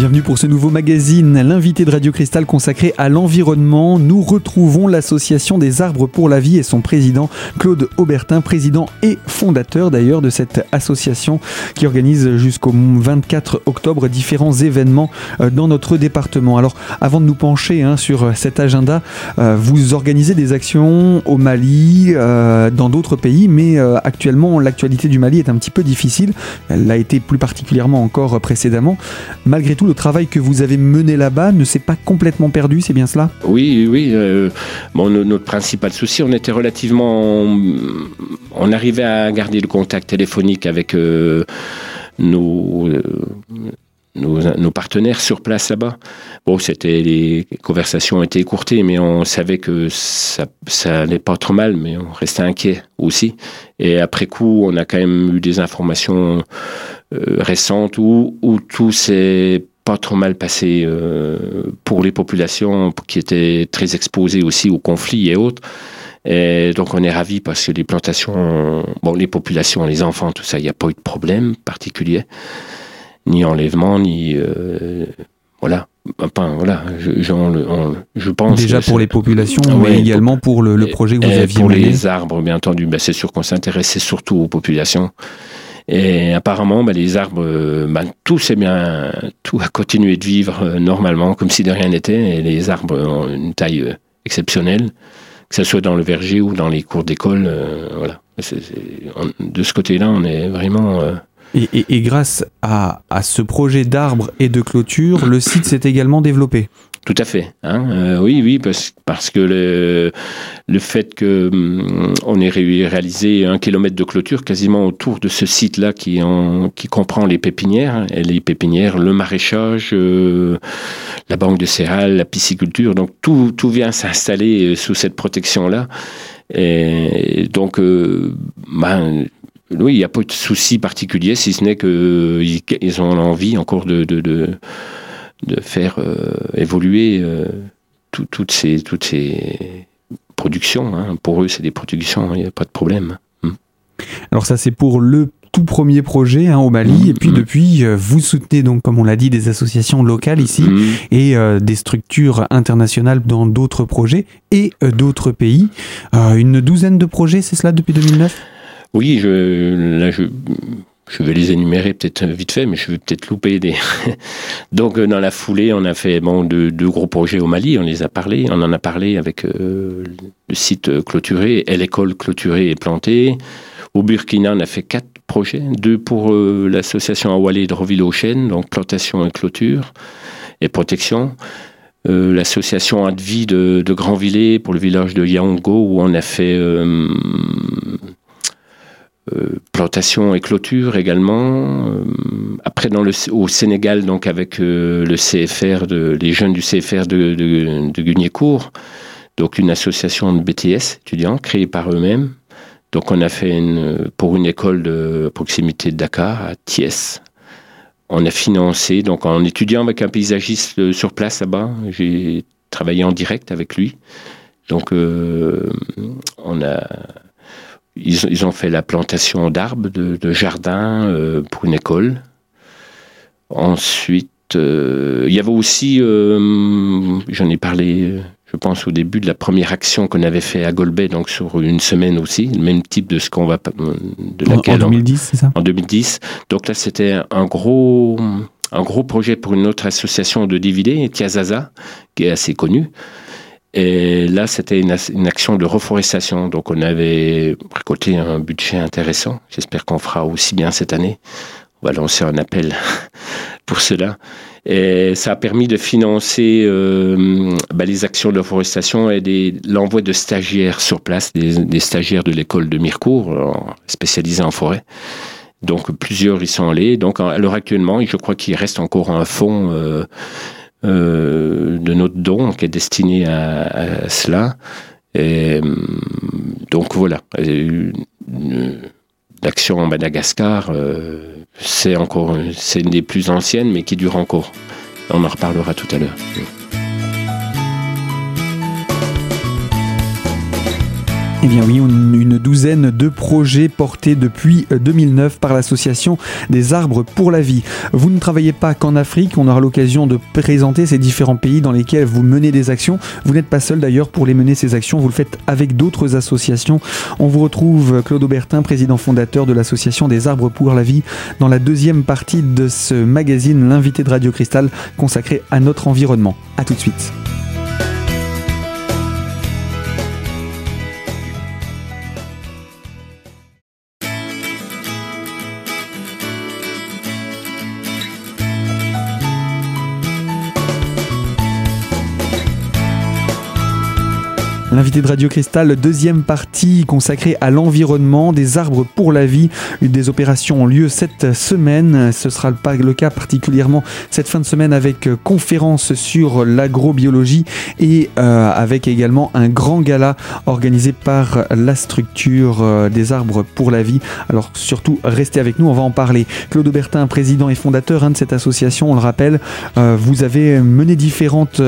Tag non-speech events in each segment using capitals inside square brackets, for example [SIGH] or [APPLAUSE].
Bienvenue pour ce nouveau magazine, l'invité de Radio Cristal consacré à l'environnement. Nous retrouvons l'association des arbres pour la vie et son président Claude Aubertin, président et fondateur d'ailleurs de cette association qui organise jusqu'au 24 octobre différents événements euh, dans notre département. Alors avant de nous pencher hein, sur cet agenda, euh, vous organisez des actions au Mali, euh, dans d'autres pays, mais actuellement l'actualité du Mali est un petit peu difficile. Elle l'a été plus particulièrement encore précédemment. Malgré tout, le travail que vous avez mené là-bas ne s'est pas complètement perdu, c'est bien cela? Oui, oui. Euh, notre principal souci, on était relativement. On arrivait à garder le contact téléphonique avec euh, nos. Euh, nos, partenaires sur place là-bas. Bon, c'était les conversations étaient écourtées, mais on savait que ça, ça allait pas trop mal, mais on restait inquiet aussi. Et après coup, on a quand même eu des informations récentes où, où tout s'est pas trop mal passé euh, pour les populations qui étaient très exposées aussi aux conflits et autres. Et donc on est ravis parce que les plantations, bon les populations, les enfants, tout ça, il n'y a pas eu de problème particulier, ni enlèvement, ni euh, voilà. Enfin, voilà, je, je, pense. Déjà pour les populations, mais également pour, le, projet que vous aviez Pour les arbres, bien entendu, ben, c'est sûr qu'on s'intéressait surtout aux populations. Et apparemment, bah, les arbres, bah, tout s'est bien, tout a continué de vivre euh, normalement, comme si de rien n'était. Et les arbres ont une taille euh, exceptionnelle, que ce soit dans le verger ou dans les cours d'école. Euh, voilà. de ce côté-là, on est vraiment. Et, grâce à, à ce projet d'arbres et de clôture, le site s'est également développé. Tout à fait. Hein. Euh, oui, oui, parce, parce que le, le fait que hum, on ait réalisé un kilomètre de clôture quasiment autour de ce site-là qui, qui comprend les pépinières, les pépinières, le maraîchage, euh, la banque de céréales, la pisciculture, donc tout, tout vient s'installer euh, sous cette protection-là. Et donc, ben, oui, il n'y a pas de souci particulier, si ce n'est qu'ils ils ont envie encore de de faire euh, évoluer euh, toutes, ces, toutes ces productions. Hein. Pour eux, c'est des productions, il n'y a pas de problème. Hmm. Alors ça, c'est pour le tout premier projet hein, au Mali. Hmm. et puis depuis, euh, vous soutenez donc, comme on l'a dit, des associations locales ici hmm. et des structures internationales dans d'autres projets et d'autres pays. une douzaine de projets, c'est cela depuis 2009 Oui, je, là, je, je vais les énumérer peut-être vite fait, mais je vais peut-être louper des. [LAUGHS] Donc, euh, dans la foulée, on a fait bon, deux, gros projets au Mali, on les a parlé, on en a parlé avec euh, le site clôturé et l'école clôturée et plantée. Au Burkina, on a fait quatre projets, deux pour euh, l'association Awalé de Roville-aux-Chênes, donc plantation et clôture et protection. l'association Advi de, de Grandvillers pour le village de Yaongo, où on a fait euh, plantation et clôture également. Euh, après, dans le, au Sénégal, donc avec euh, le CFR, de, les jeunes du CFR de, de, de donc une association de BTS étudiants créée par eux-mêmes. Donc on a fait une, pour une école de proximité de Dakar, à Thiès. On a financé, donc en étudiant avec un paysagiste sur place là-bas, j'ai travaillé en direct avec lui. Donc on a ils, ont fait la plantation d'arbres, de, jardins euh, pour une école. Ensuite, euh, il y avait aussi, euh, j'en ai parlé, je pense au début de la première action qu'on avait fait à Golbet, donc sur une semaine aussi, le même type de ce qu'on va de laquelle en 2010, c'est ça? En 2010. Donc là, c'était un gros un gros projet pour une autre association de DVD, Tiazaza, qui est assez connue. Et là, c'était une, action de reforestation. Donc, on avait récolté un budget intéressant. J'espère qu'on fera aussi bien cette année. On va lancer un appel [LAUGHS] pour cela. Et ça a permis de financer euh, bah, les actions de reforestation et l'envoi de stagiaires sur place, des, stagiaires de l'école de Mirecourt, spécialisés en forêt. Donc plusieurs y sont allés. Donc à l'heure actuellement, je crois qu'il reste encore un fonds euh, de notre don qui est destiné à, cela. Et, euh, donc voilà, l'action en Madagascar, euh, c'est encore, c'est une des plus anciennes, mais qui dure encore. On en reparlera tout à l'heure. Eh bien oui, une douzaine de projets portés depuis 2009 par l'association des arbres pour la vie. Vous ne travaillez pas qu'en Afrique, on aura l'occasion de présenter ces différents pays dans lesquels vous menez des actions. Vous n'êtes pas seul d'ailleurs pour les mener ces actions, vous le faites avec d'autres associations. On vous retrouve Claude Aubertin, président fondateur de l'association des arbres pour la vie, dans la deuxième partie de ce magazine, l'invité de Radio Cristal, consacré à notre environnement. A tout de suite. L'invité de Radio Cristal, deuxième partie consacrée à l'environnement, des arbres pour la vie. Des opérations ont lieu cette semaine. Ce sera pas le cas particulièrement cette fin de semaine avec euh, conférence sur l'agrobiologie et euh, avec également un grand gala organisé par la structure euh, des arbres pour la vie. Alors surtout, restez avec nous, on va en parler. Claude Aubertin, président et fondateur hein, de cette association, on le rappelle, vous avez mené différentes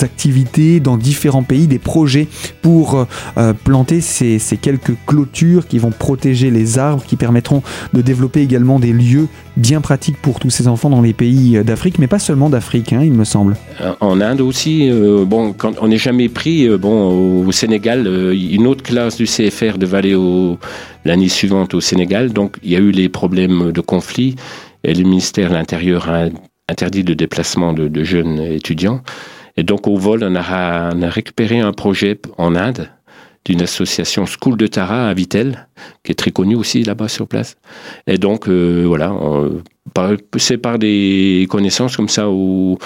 activités dans différents pays, des projets pour euh, planter ces, quelques clôtures qui vont protéger les arbres, qui permettront de développer également des lieux bien pratiques pour tous ces enfants dans les pays d'Afrique, mais pas seulement d'Afrique, hein, il me semble. Euh, en Inde aussi, euh, bon, on n'est jamais pris, bon, au Sénégal, une autre classe du CFR devait aller l'année suivante au Sénégal, donc il y a eu les problèmes de conflit et le ministère de l'Intérieur a interdit le déplacement de jeunes étudiants. Et donc au vol, on a, récupéré un projet en Inde d'une association School de Tara à Vitel, qui est très connue aussi là-bas sur place. Et donc euh, voilà, c'est par des connaissances comme ça ou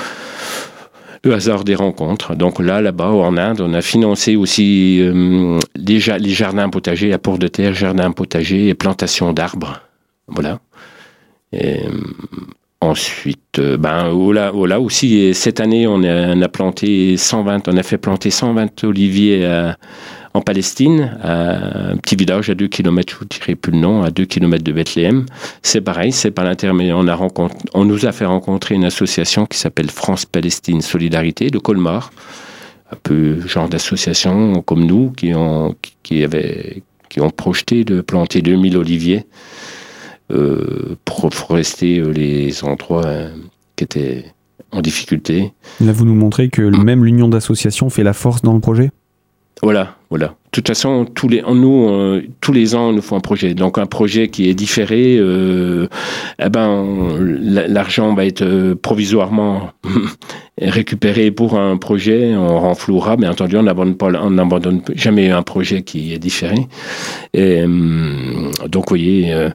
le hasard des rencontres. Donc là, là-bas, en Inde, on a financé aussi euh, les, jardins potagers à port de terre, jardins potagers et plantations d'arbres. Voilà. Et, Ensuite, euh, ben, là, aussi, cette année, on a, planté 120, on a fait planter 120 oliviers euh, en Palestine, un petit village à 2 km, je ne plus le nom, à 2 km de Bethléem. C'est pareil, c'est par l'intermédiaire, on nous a fait rencontrer une association qui s'appelle France-Palestine Solidarité de Colmar, un peu genre d'association comme nous qui ont, qui, avaient, qui ont projeté de planter 2000 oliviers euh, pour forester euh, les endroits euh, qui étaient en difficulté. Là, vous nous montrez que même l'union d'associations fait la force dans le projet? Voilà, voilà. De toute façon, tous les, nous, tous les ans, on nous faut un projet. Donc, un projet qui est différé, eh ben, l'argent va être provisoirement [LAUGHS] récupéré pour un projet. On renflouera, bien entendu, on n'abandonne jamais un projet qui est différé. Et, donc, vous voyez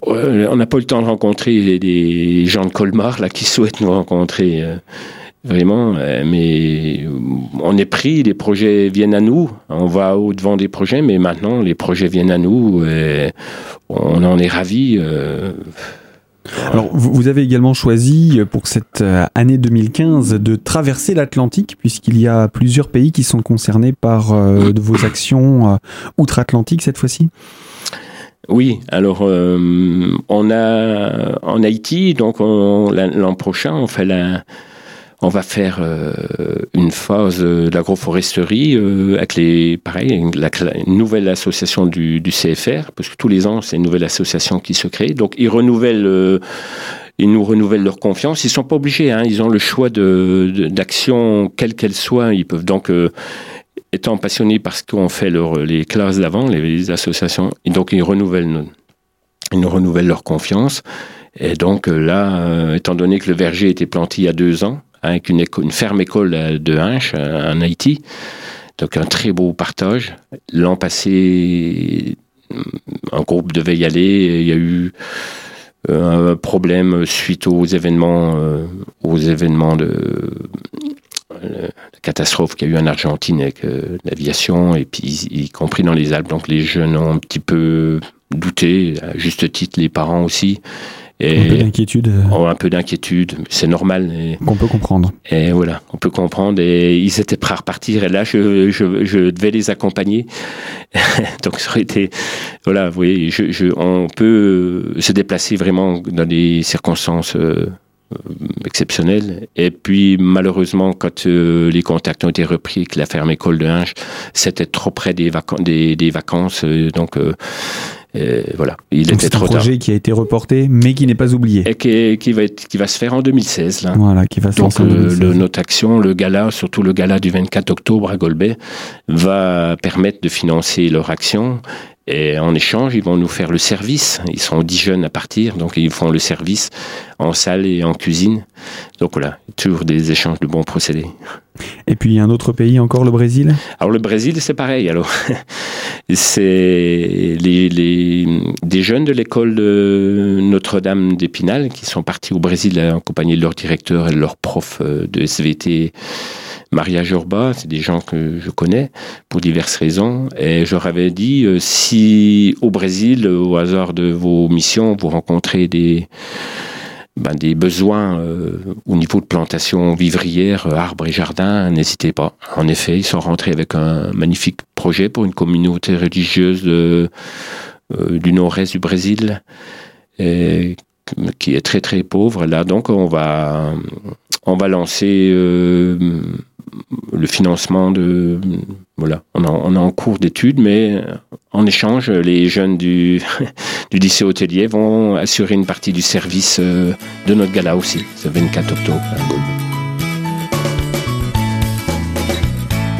on n'a pas eu le temps de rencontrer des gens de Colmar qui souhaitent nous rencontrer. Euh, vraiment, euh, mais on est pris, les projets viennent à nous, on va au devant des projets, mais maintenant les projets viennent à nous, et on en est ravis. Euh, Alors, vous avez également choisi pour cette année 2015 de traverser l'Atlantique, puisqu'il y a plusieurs pays qui sont concernés par vos actions outre-Atlantique cette fois-ci? Oui, alors euh, on a en Haïti, donc l'an prochain, on va faire euh, une phase d'agroforesterie euh, avec les, pareil, la, une nouvelle association du, CFR, parce que tous les ans c'est une nouvelle association qui se crée. Donc ils renouvellent, nous renouvellent leur confiance. Ils sont pas obligés, hein, ils ont le choix d'action quelle qu'elle soit. Ils peuvent donc étant passionnés parce qu'on fait les classes d'avant, les, associations, et donc ils renouvellent, ils renouvellent leur confiance. Et donc euh, là, euh, étant donné que le verger était planté il y a deux ans, avec une, ferme école de Hinche en Haïti, donc un très beau partage. L'an passé, un groupe devait y aller, il y a eu euh, un problème suite aux événements, aux événements de catastrophe qu'il y a eu en Argentine avec euh, l'aviation, et puis y, compris dans les Alpes. Donc les jeunes ont un petit peu douté, à juste titre les parents aussi. Et un peu d'inquiétude. Oh, un peu d'inquiétude, c'est normal. Qu'on peut comprendre. Et voilà, on peut comprendre. Et ils étaient prêts à repartir. Et là, je, je, je devais les accompagner. [LAUGHS] Donc ça aurait été, voilà, vous voyez, je, on peut se déplacer vraiment dans des circonstances. Euh, exceptionnel. Et puis, malheureusement, quand les contacts ont été repris, que la ferme école de Hinge, c'était trop près des, des, vacances. donc, voilà, il était trop un projet qui a été reporté, mais qui n'est pas oublié. Et qui, qui, va être, qui va se faire en 2016. Là. Voilà, qui va se Donc, le, notre action, le gala, surtout le gala du 24 octobre à Golbet, va permettre de financer leur action et en échange, ils vont nous faire le service. Ils sont dix jeunes à partir, donc ils font le service en salle et en cuisine. Donc voilà, toujours des échanges de bons procédés. Et puis un autre pays encore, le Brésil? Alors le Brésil, c'est pareil. Alors [LAUGHS] c'est les, des jeunes de l'école de Notre-Dame d'Épinal qui sont partis au Brésil en compagnie de leur directeur et de leur prof euh, de SVT Maria Jorba, c'est des gens que je connais pour diverses raisons. Et je leur avais dit, euh, si au Brésil, au hasard de vos missions, vous rencontrez des, ben, des besoins euh, au niveau de plantation vivrière, euh, arbres et jardins, n'hésitez pas. En effet, ils sont rentrés avec un magnifique projet pour une communauté religieuse du nord-est du Brésil. qui est très très pauvre là donc on va on va lancer le financement de voilà. On, est en cours d'études mais en échange les jeunes du, [LAUGHS] du lycée hôtelier vont assurer une partie du service euh, de notre gala aussi ce 24 octobre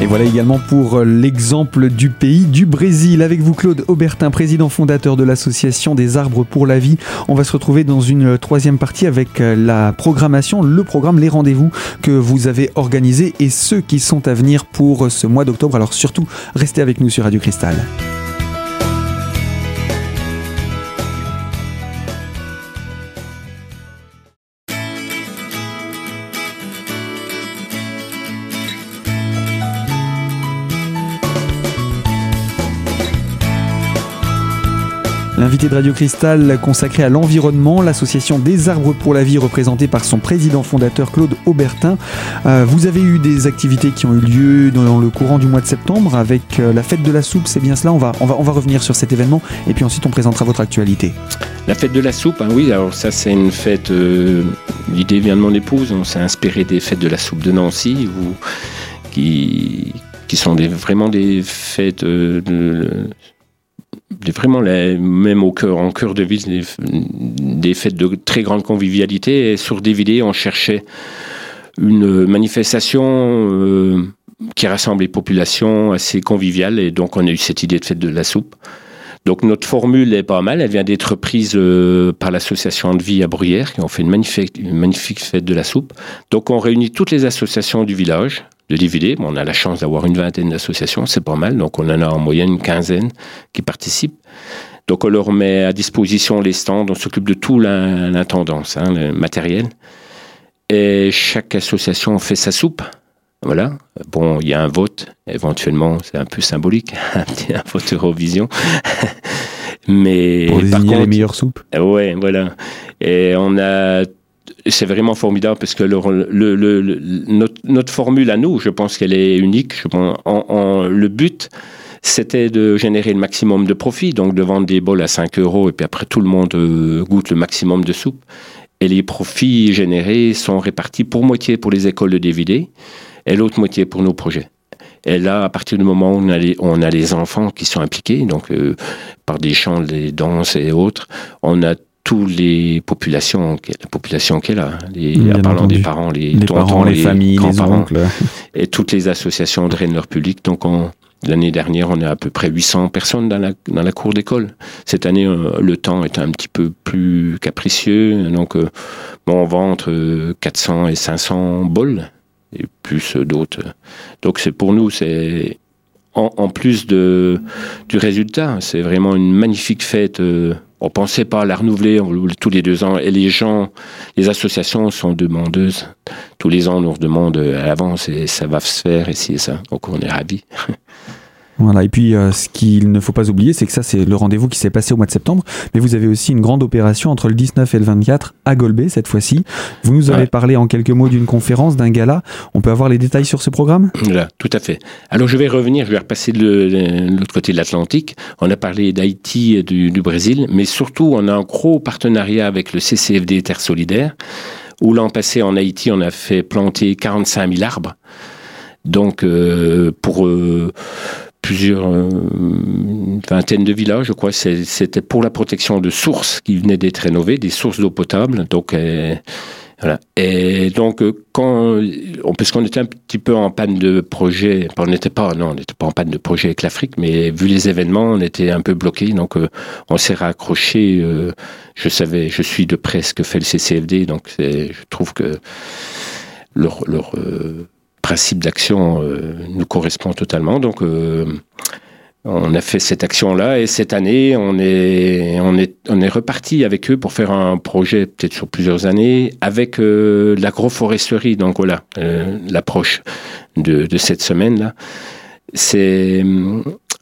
Et voilà également pour euh, l'exemple du pays du Brésil. Avec vous Claude Aubertin, président fondateur de l'association des arbres pour la vie. On va se retrouver dans une troisième partie avec euh, la programmation, le programme, les rendez-vous que vous avez organisés et ceux qui sont à venir pour ce mois d'octobre. Alors surtout, restez avec nous sur Radio Cristal. L'invité de Radio Cristal consacré à l'environnement, l'association des arbres pour la vie représentée par son président fondateur Claude Aubertin. Euh, vous avez eu des activités qui ont eu lieu dans le courant du mois de septembre avec euh, la fête de la soupe, c'est bien cela? On va, on, va, on va revenir sur cet événement et puis ensuite on présentera votre actualité. La fête de la soupe, hein, oui, alors ça c'est une fête, euh, l'idée vient de mon épouse, on s'est inspiré des fêtes de la soupe de Nancy qui, qui sont vraiment des fêtes de, vraiment même au cœur, en cœur de ville, des, fêtes de très grande convivialité. Et sur DVD, on cherchait une manifestation euh, qui rassemble les populations assez conviviales. Et donc, on a eu cette idée de fête de la soupe. Donc notre formule est pas mal, elle vient d'être prise euh, par l'association de vie à Bruyères qui ont fait une magnifique fête de la soupe. Donc on réunit toutes les associations du village, de DVD. on a la chance d'avoir une vingtaine d'associations, c'est pas mal. Donc, on en a en moyenne une quinzaine qui participent. Donc, on leur met à disposition les stands. On s'occupe de tout l'intendance, hein, le matériel. Et chaque association fait sa soupe. Voilà. Bon, il y a un vote, éventuellement, c'est un peu symbolique, [LAUGHS] un vote Eurovision. [LAUGHS] Mais pour désigner les meilleures soupes. Ouais, voilà. Et on a c'est vraiment formidable parce que notre, formule à nous, je pense qu'elle est unique. Le but, c'était de générer le maximum de profit, donc de vendre des bols à 5 euros et puis après tout le monde euh, goûte le maximum de soupe. Et les profits générés sont répartis pour moitié pour les écoles de DVD et l'autre moitié pour nos projets. Et là, à partir du moment où on a les, on a les enfants qui sont impliqués, donc euh, par des chants, des danses et autres, on a toutes les populations, la population qu'elle a, les, en parlant des parents, les, tontons, les, familles, les oncles. [LAUGHS] Et toutes les associations de leur public. Donc, l'année dernière, on est à peu près 800 personnes dans la, dans la cour d'école. Cette année, euh, le temps est un petit peu plus capricieux. Donc, euh, bon, on vend entre 400 et 500 bols et plus d'autres. Donc, c'est pour nous, c'est en, plus de, du résultat, c'est vraiment une magnifique fête. Euh, on pensait pas la renouveler tous les deux ans. Et les gens, les associations sont demandeuses. Tous les ans, on nous demande à l'avance et ça va se faire et ça. Donc on est ravis. [LAUGHS] Voilà, et puis euh, ce qu'il ne faut pas oublier, c'est que ça, c'est le rendez-vous qui s'est passé au mois de septembre, mais vous avez aussi une grande opération entre le 19 et le 24 à Golbet cette fois-ci. Vous nous avez parlé en quelques mots d'une conférence, d'un gala. On peut avoir les détails sur ce programme? Voilà, tout à fait. Alors je vais revenir, je vais repasser de l'autre côté de l'Atlantique. On a parlé d'Haïti et du, du, Brésil, mais surtout on a un gros partenariat avec le CCFD Terre Solidaire où l'an passé en Haïti, on a fait planter 45 000 arbres. Donc, pour plusieurs vingtaines de villages, je crois, c'était pour la protection de sources qui venaient d'être rénovées, des sources d'eau potable. Donc, et donc, euh, quand, puisqu'on était un petit peu en panne de projet, on n'était pas, non, on n'était pas en panne de projet avec l'Afrique, mais vu les événements, on était un peu bloqué. Donc, euh, on s'est raccroché. Euh, je savais, je suis de près ce que fait le CCFD, donc je trouve que leur, leur principe d'action nous correspond totalement. Donc, on a fait cette action-là et cette année, on est, on est, on reparti avec eux pour faire un projet peut-être sur plusieurs années avec euh, l'agroforesterie. Voilà, euh, l'approche de, cette semaine-là, c'est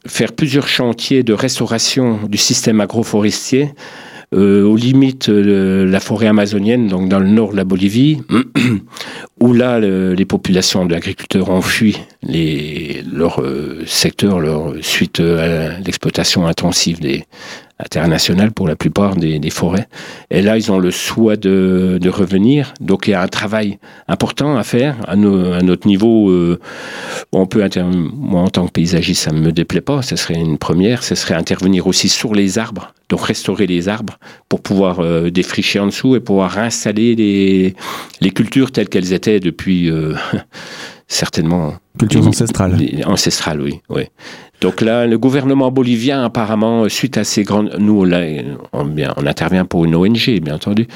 faire plusieurs chantiers de restauration du système agroforestier euh, aux limites de la forêt amazonienne, donc dans le nord de la Bolivie, [CLEARS THROAT] où là, les populations d'agriculteurs ont fui les, leur euh, secteur leur, suite à l'exploitation intensive des, internationale pour la plupart des, forêts. Et là, ils ont le souhait de, revenir. Donc, il y a un travail important à faire à, notre niveau. Euh, on peut moi, en tant que paysagiste, ça ne me déplaît pas. Ce serait une première. Ce serait intervenir aussi sur les arbres, donc restaurer les arbres pour pouvoir euh, défricher en dessous et pouvoir réinstaller les, les cultures telles qu'elles étaient depuis euh, [LAUGHS] certainement. Cultures ancestrales. Ancestrales, oui, oui. Donc là, le gouvernement bolivien, apparemment, suite à ces grandes... Nous, là, on, intervient pour une ONG, bien entendu.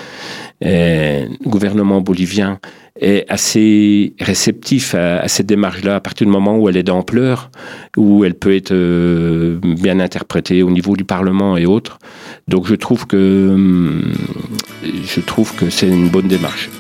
le gouvernement bolivien est assez réceptif à, cette démarche-là à partir du moment où elle est d'ampleur, où elle peut être euh, bien interprétée au niveau du Parlement et autres. Donc je trouve que, hum, je trouve que c'est une bonne démarche.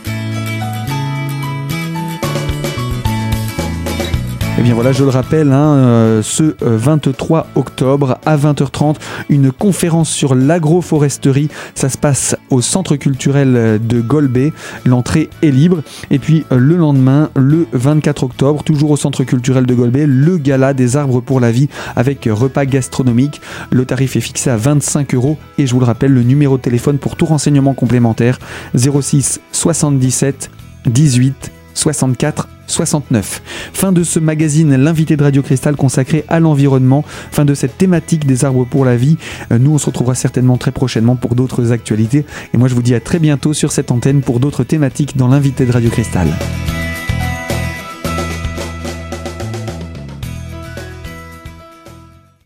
Et eh bien voilà, je le rappelle, hein, euh, ce 23 euh, octobre à 20h30, une conférence sur l'agroforesterie. Ça se passe au centre culturel de Golbet. L'entrée est libre. Et puis euh, le lendemain, le 24 octobre, toujours au centre culturel de Golbet, le gala des arbres pour la vie avec repas gastronomique. Le tarif est fixé à 25 euros. Et je vous le rappelle, le numéro de téléphone pour tout renseignement complémentaire 06 77 18 64 69. Fin de ce magazine, l'invité de Radio Cristal consacré à l'environnement. Fin de cette thématique des arbres pour la vie. Euh, nous, on se retrouvera certainement très prochainement pour d'autres actualités. Et moi, je vous dis à très bientôt sur cette antenne pour d'autres thématiques dans l'invité de Radio Cristal.